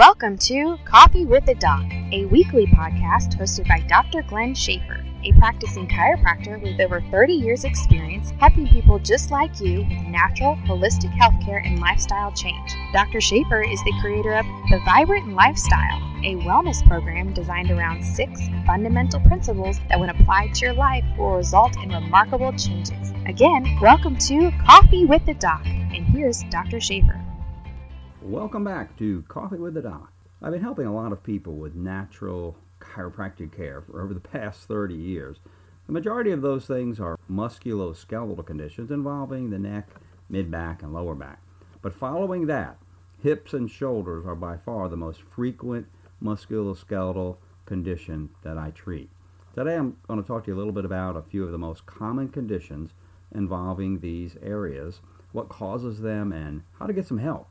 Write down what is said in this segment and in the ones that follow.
Welcome to Coffee with the Doc, a weekly podcast hosted by Dr. Glenn Schaefer, a practicing chiropractor with over 30 years' experience helping people just like you with natural, holistic healthcare and lifestyle change. Dr. Schaefer is the creator of The Vibrant Lifestyle, a wellness program designed around six fundamental principles that, when applied to your life, will result in remarkable changes. Again, welcome to Coffee with the Doc, and here's Dr. Schaefer. Welcome back to Coffee with the Doc. I've been helping a lot of people with natural chiropractic care for over the past 30 years. The majority of those things are musculoskeletal conditions involving the neck, mid back, and lower back. But following that, hips and shoulders are by far the most frequent musculoskeletal condition that I treat. Today I'm going to talk to you a little bit about a few of the most common conditions involving these areas, what causes them, and how to get some help.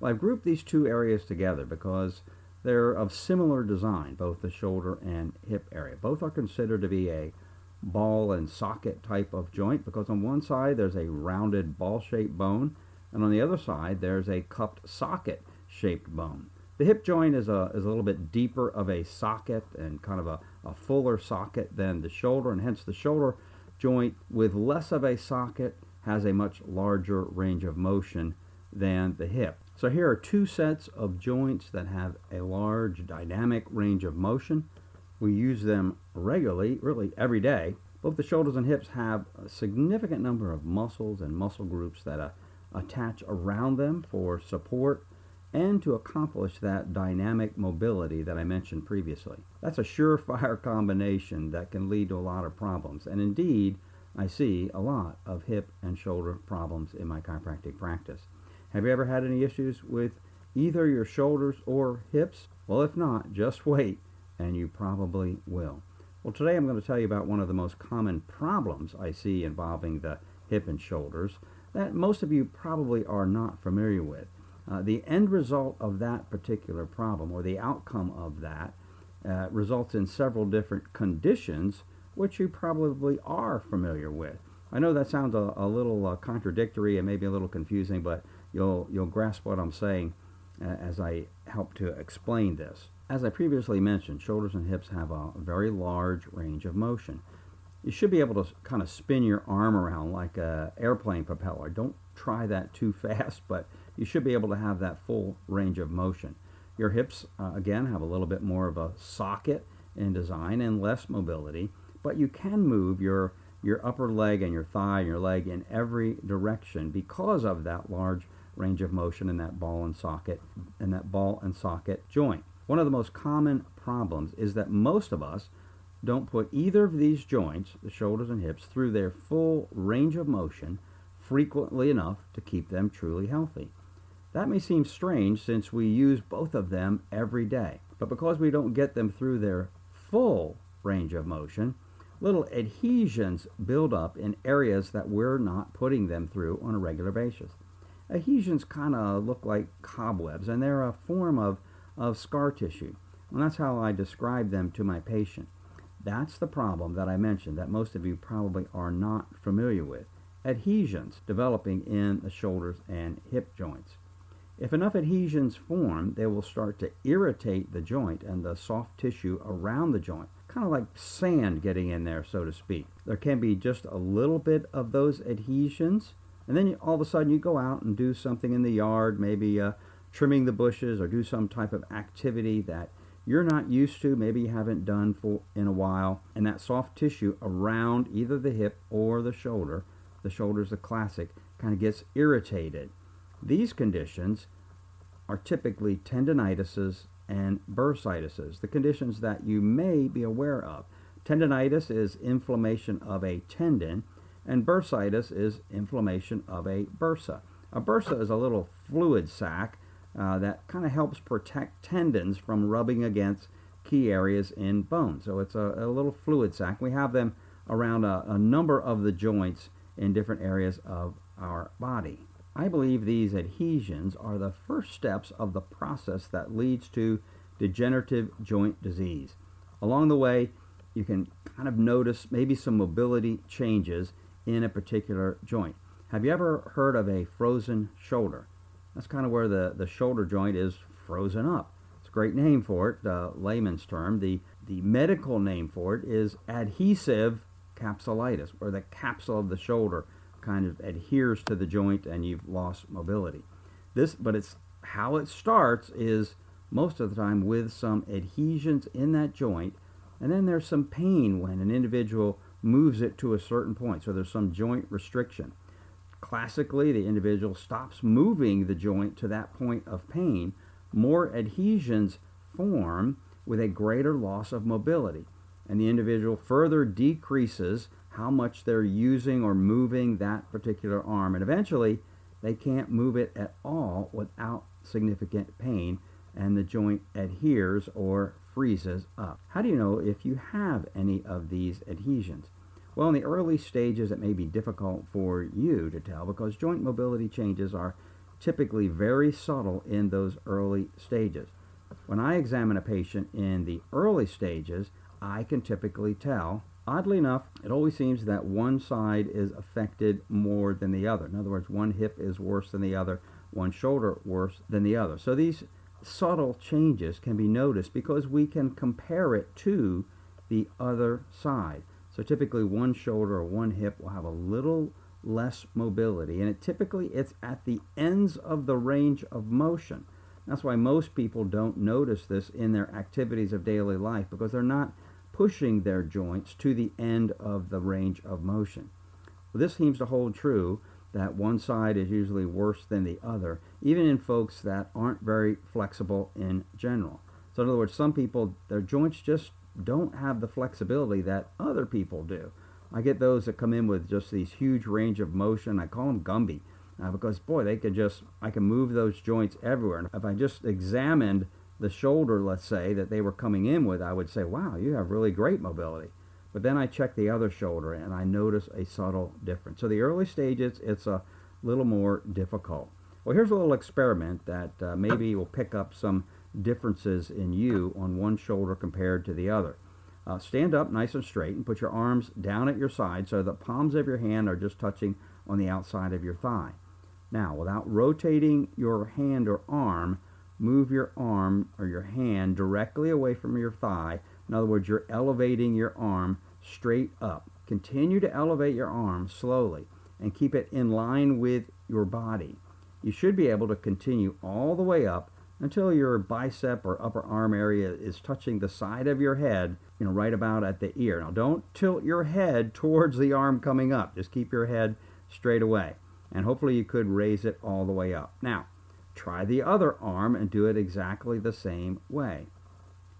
Well, I've grouped these two areas together because they're of similar design, both the shoulder and hip area. Both are considered to be a ball and socket type of joint because on one side there's a rounded ball shaped bone, and on the other side there's a cupped socket shaped bone. The hip joint is a, is a little bit deeper of a socket and kind of a, a fuller socket than the shoulder, and hence the shoulder joint with less of a socket has a much larger range of motion than the hip. So here are two sets of joints that have a large dynamic range of motion. We use them regularly, really every day. Both the shoulders and hips have a significant number of muscles and muscle groups that uh, attach around them for support and to accomplish that dynamic mobility that I mentioned previously. That's a surefire combination that can lead to a lot of problems. And indeed, I see a lot of hip and shoulder problems in my chiropractic practice. Have you ever had any issues with either your shoulders or hips? Well, if not, just wait and you probably will. Well, today I'm going to tell you about one of the most common problems I see involving the hip and shoulders that most of you probably are not familiar with. Uh, the end result of that particular problem, or the outcome of that, uh, results in several different conditions which you probably are familiar with. I know that sounds a, a little uh, contradictory and maybe a little confusing, but you'll, you'll grasp what I'm saying uh, as I help to explain this. As I previously mentioned, shoulders and hips have a very large range of motion. You should be able to kind of spin your arm around like an airplane propeller. Don't try that too fast, but you should be able to have that full range of motion. Your hips, uh, again, have a little bit more of a socket in design and less mobility, but you can move your, your upper leg and your thigh and your leg in every direction because of that large range of motion in that ball and socket and that ball and socket joint. One of the most common problems is that most of us don't put either of these joints, the shoulders and hips, through their full range of motion frequently enough to keep them truly healthy. That may seem strange since we use both of them every day, but because we don't get them through their full range of motion, little adhesions build up in areas that we're not putting them through on a regular basis. Adhesions kind of look like cobwebs, and they're a form of, of scar tissue. And that's how I describe them to my patient. That's the problem that I mentioned that most of you probably are not familiar with. Adhesions developing in the shoulders and hip joints. If enough adhesions form, they will start to irritate the joint and the soft tissue around the joint, kind of like sand getting in there, so to speak. There can be just a little bit of those adhesions and then all of a sudden you go out and do something in the yard, maybe uh, trimming the bushes or do some type of activity that you're not used to, maybe you haven't done for in a while, and that soft tissue around either the hip or the shoulder, the shoulder's the classic, kind of gets irritated. These conditions are typically tendinitises and bursitis, the conditions that you may be aware of. Tendinitis is inflammation of a tendon, and bursitis is inflammation of a bursa. A bursa is a little fluid sac uh, that kind of helps protect tendons from rubbing against key areas in bone. So it's a, a little fluid sac. We have them around a, a number of the joints in different areas of our body. I believe these adhesions are the first steps of the process that leads to degenerative joint disease. Along the way, you can kind of notice maybe some mobility changes in a particular joint. Have you ever heard of a frozen shoulder? That's kind of where the, the shoulder joint is frozen up. It's a great name for it, the layman's term. The, the medical name for it is adhesive capsulitis, where the capsule of the shoulder kind of adheres to the joint and you've lost mobility. This, but it's how it starts is most of the time with some adhesions in that joint, and then there's some pain when an individual moves it to a certain point. So there's some joint restriction. Classically, the individual stops moving the joint to that point of pain. More adhesions form with a greater loss of mobility, and the individual further decreases how much they're using or moving that particular arm. And eventually, they can't move it at all without significant pain, and the joint adheres or freezes up. How do you know if you have any of these adhesions? Well, in the early stages, it may be difficult for you to tell because joint mobility changes are typically very subtle in those early stages. When I examine a patient in the early stages, I can typically tell. Oddly enough, it always seems that one side is affected more than the other. In other words, one hip is worse than the other, one shoulder worse than the other. So these subtle changes can be noticed because we can compare it to the other side. So typically one shoulder or one hip will have a little less mobility and it typically it's at the ends of the range of motion. That's why most people don't notice this in their activities of daily life because they're not pushing their joints to the end of the range of motion. Well, this seems to hold true that one side is usually worse than the other, even in folks that aren't very flexible in general. So, in other words, some people, their joints just don't have the flexibility that other people do. I get those that come in with just these huge range of motion. I call them Gumby uh, because, boy, they can just, I can move those joints everywhere. And if I just examined the shoulder, let's say, that they were coming in with, I would say, wow, you have really great mobility. But then I check the other shoulder and I notice a subtle difference. So the early stages, it's a little more difficult. Well, here's a little experiment that uh, maybe will pick up some differences in you on one shoulder compared to the other. Uh, stand up nice and straight and put your arms down at your side so the palms of your hand are just touching on the outside of your thigh. Now, without rotating your hand or arm, move your arm or your hand directly away from your thigh in other words, you're elevating your arm straight up. Continue to elevate your arm slowly and keep it in line with your body. You should be able to continue all the way up until your bicep or upper arm area is touching the side of your head, you know, right about at the ear. Now, don't tilt your head towards the arm coming up. Just keep your head straight away. And hopefully you could raise it all the way up. Now, try the other arm and do it exactly the same way.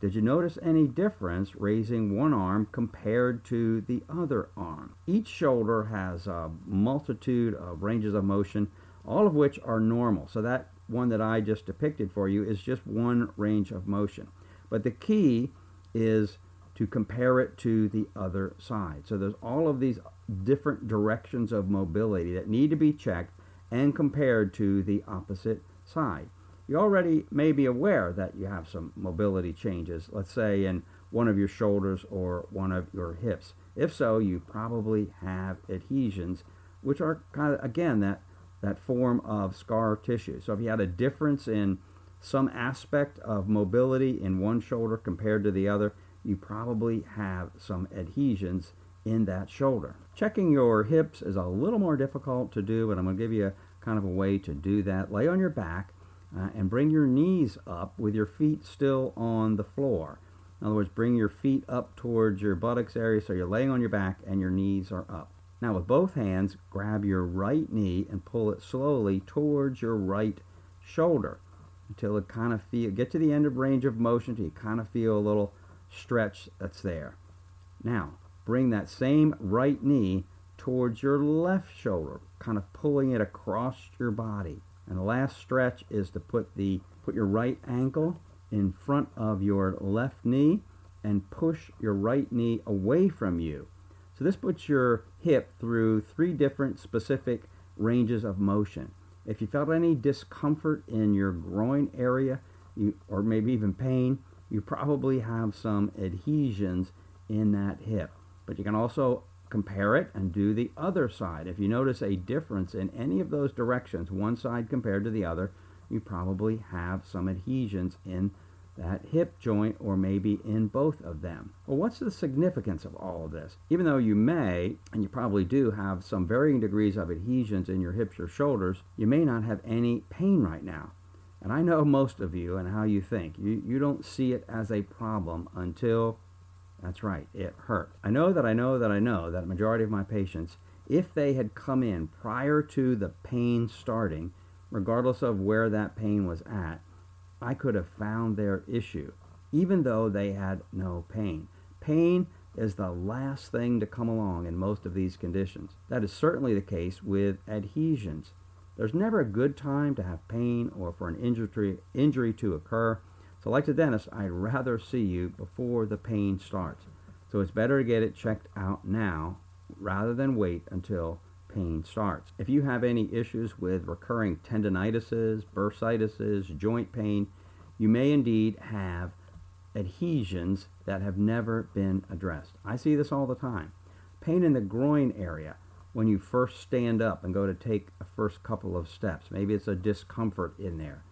Did you notice any difference raising one arm compared to the other arm? Each shoulder has a multitude of ranges of motion, all of which are normal. So that one that I just depicted for you is just one range of motion. But the key is to compare it to the other side. So there's all of these different directions of mobility that need to be checked and compared to the opposite side you already may be aware that you have some mobility changes, let's say in one of your shoulders or one of your hips. If so, you probably have adhesions, which are kind of, again, that, that form of scar tissue. So if you had a difference in some aspect of mobility in one shoulder compared to the other, you probably have some adhesions in that shoulder. Checking your hips is a little more difficult to do, but I'm going to give you a kind of a way to do that. Lay on your back uh, and bring your knees up with your feet still on the floor. In other words, bring your feet up towards your buttocks area so you're laying on your back and your knees are up. Now, with both hands, grab your right knee and pull it slowly towards your right shoulder until it kind of feel get to the end of range of motion you kind of feel a little stretch that's there. Now, bring that same right knee towards your left shoulder, kind of pulling it across your body. And the last stretch is to put the put your right ankle in front of your left knee and push your right knee away from you. So this puts your hip through three different specific ranges of motion. If you felt any discomfort in your groin area, you, or maybe even pain, you probably have some adhesions in that hip. But you can also compare it and do the other side. If you notice a difference in any of those directions, one side compared to the other, you probably have some adhesions in that hip joint or maybe in both of them. Well, what's the significance of all of this? Even though you may, and you probably do, have some varying degrees of adhesions in your hips or shoulders, you may not have any pain right now. And I know most of you and how you think. You, you don't see it as a problem until, that's right, it hurt. I know that I know that I know that a majority of my patients, if they had come in prior to the pain starting, regardless of where that pain was at, I could have found their issue, even though they had no pain. Pain is the last thing to come along in most of these conditions. That is certainly the case with adhesions. There's never a good time to have pain or for an injury, injury to occur. So, like the dentist, I'd rather see you before the pain starts. So, it's better to get it checked out now rather than wait until pain starts. If you have any issues with recurring tendinitises, bursitis, joint pain, you may indeed have adhesions that have never been addressed. I see this all the time. Pain in the groin area when you first stand up and go to take a first couple of steps. Maybe it's a discomfort in there.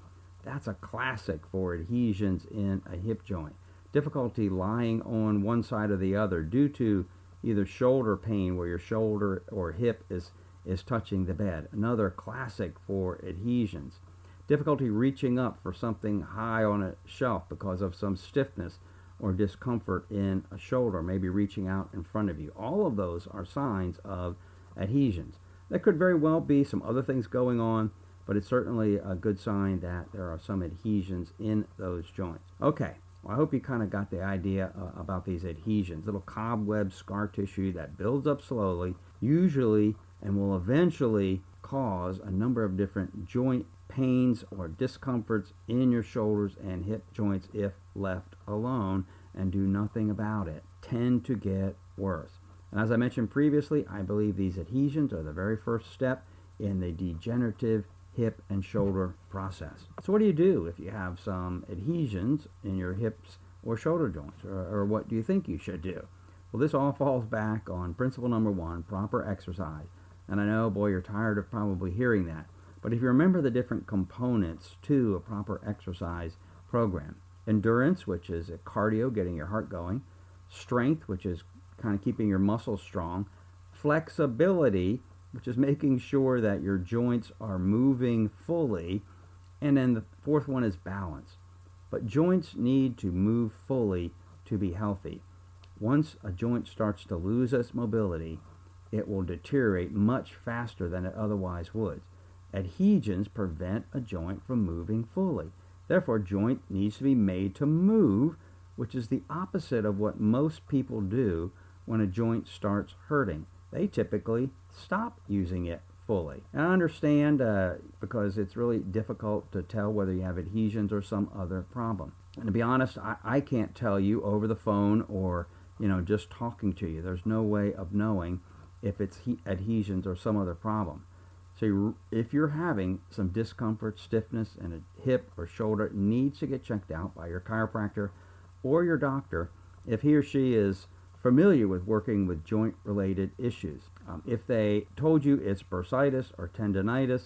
That's a classic for adhesions in a hip joint. Difficulty lying on one side or the other due to either shoulder pain where your shoulder or hip is, is touching the bed. Another classic for adhesions. Difficulty reaching up for something high on a shelf because of some stiffness or discomfort in a shoulder, maybe reaching out in front of you. All of those are signs of adhesions. There could very well be some other things going on, but it's certainly a good sign that there are some adhesions in those joints. Okay, well, I hope you kind of got the idea uh, about these adhesions. Little cobweb scar tissue that builds up slowly, usually, and will eventually cause a number of different joint pains or discomforts in your shoulders and hip joints if left alone and do nothing about it. Tend to get worse. And as I mentioned previously, I believe these adhesions are the very first step in the degenerative hip and shoulder process. So what do you do if you have some adhesions in your hips or shoulder joints, or, or what do you think you should do? Well, this all falls back on principle number one, proper exercise. And I know, boy, you're tired of probably hearing that. But if you remember the different components to a proper exercise program, endurance, which is cardio, getting your heart going, strength, which is kind of keeping your muscles strong, flexibility, which is making sure that your joints are moving fully. And then the fourth one is balance. But joints need to move fully to be healthy. Once a joint starts to lose its mobility, it will deteriorate much faster than it otherwise would. Adhesions prevent a joint from moving fully. Therefore, joint needs to be made to move, which is the opposite of what most people do when a joint starts hurting they typically stop using it fully. And I understand uh, because it's really difficult to tell whether you have adhesions or some other problem. And to be honest, I, I can't tell you over the phone or you know just talking to you. There's no way of knowing if it's he- adhesions or some other problem. So you, if you're having some discomfort, stiffness in a hip or shoulder, it needs to get checked out by your chiropractor or your doctor if he or she is familiar with working with joint related issues. Um, if they told you it's bursitis or tendonitis,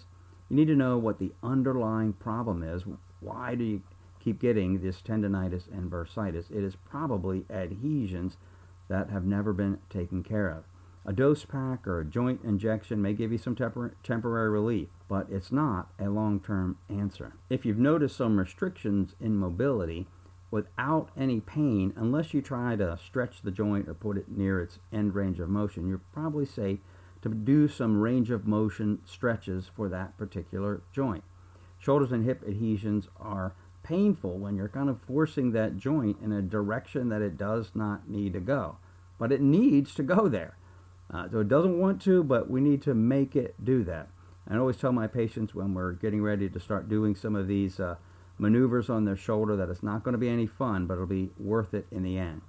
you need to know what the underlying problem is. Why do you keep getting this tendonitis and bursitis? It is probably adhesions that have never been taken care of. A dose pack or a joint injection may give you some tempor- temporary relief, but it's not a long term answer. If you've noticed some restrictions in mobility, without any pain unless you try to stretch the joint or put it near its end range of motion. You're probably safe to do some range of motion stretches for that particular joint. Shoulders and hip adhesions are painful when you're kind of forcing that joint in a direction that it does not need to go. But it needs to go there. Uh, so it doesn't want to, but we need to make it do that. And I always tell my patients when we're getting ready to start doing some of these uh, maneuvers on their shoulder that it's not going to be any fun, but it'll be worth it in the end.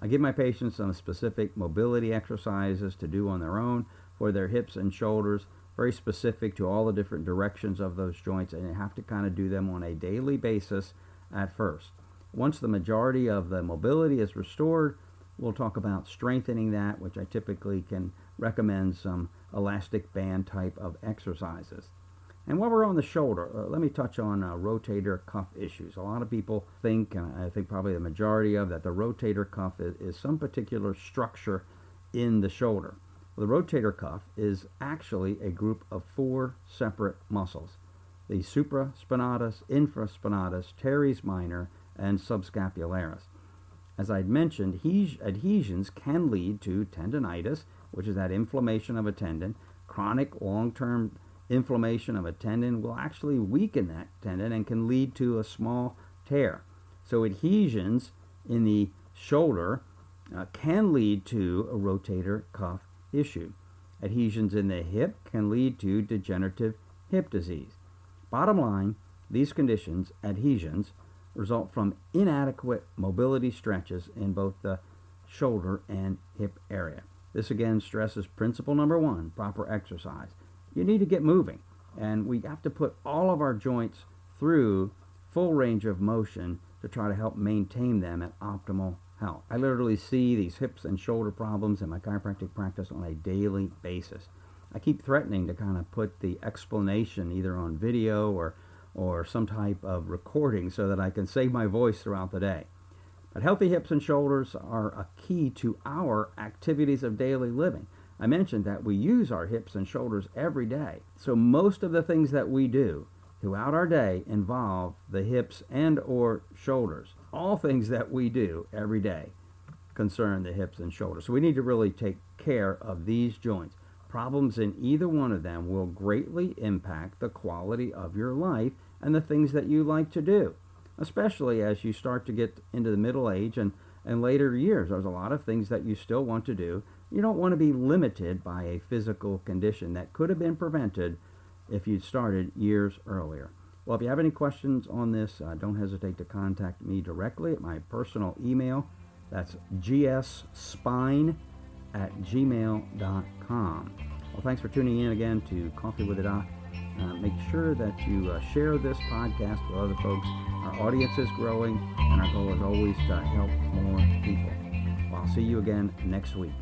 I give my patients some specific mobility exercises to do on their own for their hips and shoulders, very specific to all the different directions of those joints, and you have to kind of do them on a daily basis at first. Once the majority of the mobility is restored, we'll talk about strengthening that, which I typically can recommend some elastic band type of exercises. And while we're on the shoulder, uh, let me touch on uh, rotator cuff issues. A lot of people think, and I think probably the majority of, that the rotator cuff is, is some particular structure in the shoulder. Well, the rotator cuff is actually a group of four separate muscles the supraspinatus, infraspinatus, teres minor, and subscapularis. As I'd mentioned, adhesions can lead to tendonitis, which is that inflammation of a tendon. Chronic long term inflammation of a tendon will actually weaken that tendon and can lead to a small tear. So, adhesions in the shoulder uh, can lead to a rotator cuff issue. Adhesions in the hip can lead to degenerative hip disease. Bottom line, these conditions, adhesions, result from inadequate mobility stretches in both the shoulder and hip area. This again stresses principle number one proper exercise. You need to get moving, and we have to put all of our joints through full range of motion to try to help maintain them at optimal health. I literally see these hips and shoulder problems in my chiropractic practice on a daily basis. I keep threatening to kind of put the explanation either on video or or some type of recording so that I can save my voice throughout the day. But healthy hips and shoulders are a key to our activities of daily living. I mentioned that we use our hips and shoulders every day. So most of the things that we do throughout our day involve the hips and or shoulders. All things that we do every day concern the hips and shoulders. So we need to really take care of these joints. Problems in either one of them will greatly impact the quality of your life and the things that you like to do, especially as you start to get into the middle age and, and later years. There's a lot of things that you still want to do. You don't want to be limited by a physical condition that could have been prevented if you'd started years earlier. Well, if you have any questions on this, uh, don't hesitate to contact me directly at my personal email. That's gsspine at gmail.com. Well, thanks for tuning in again to Coffee with a Doc. Uh, make sure that you uh, share this podcast with other folks. Our audience is growing, and our goal is always to help more people. Well, I'll see you again next week.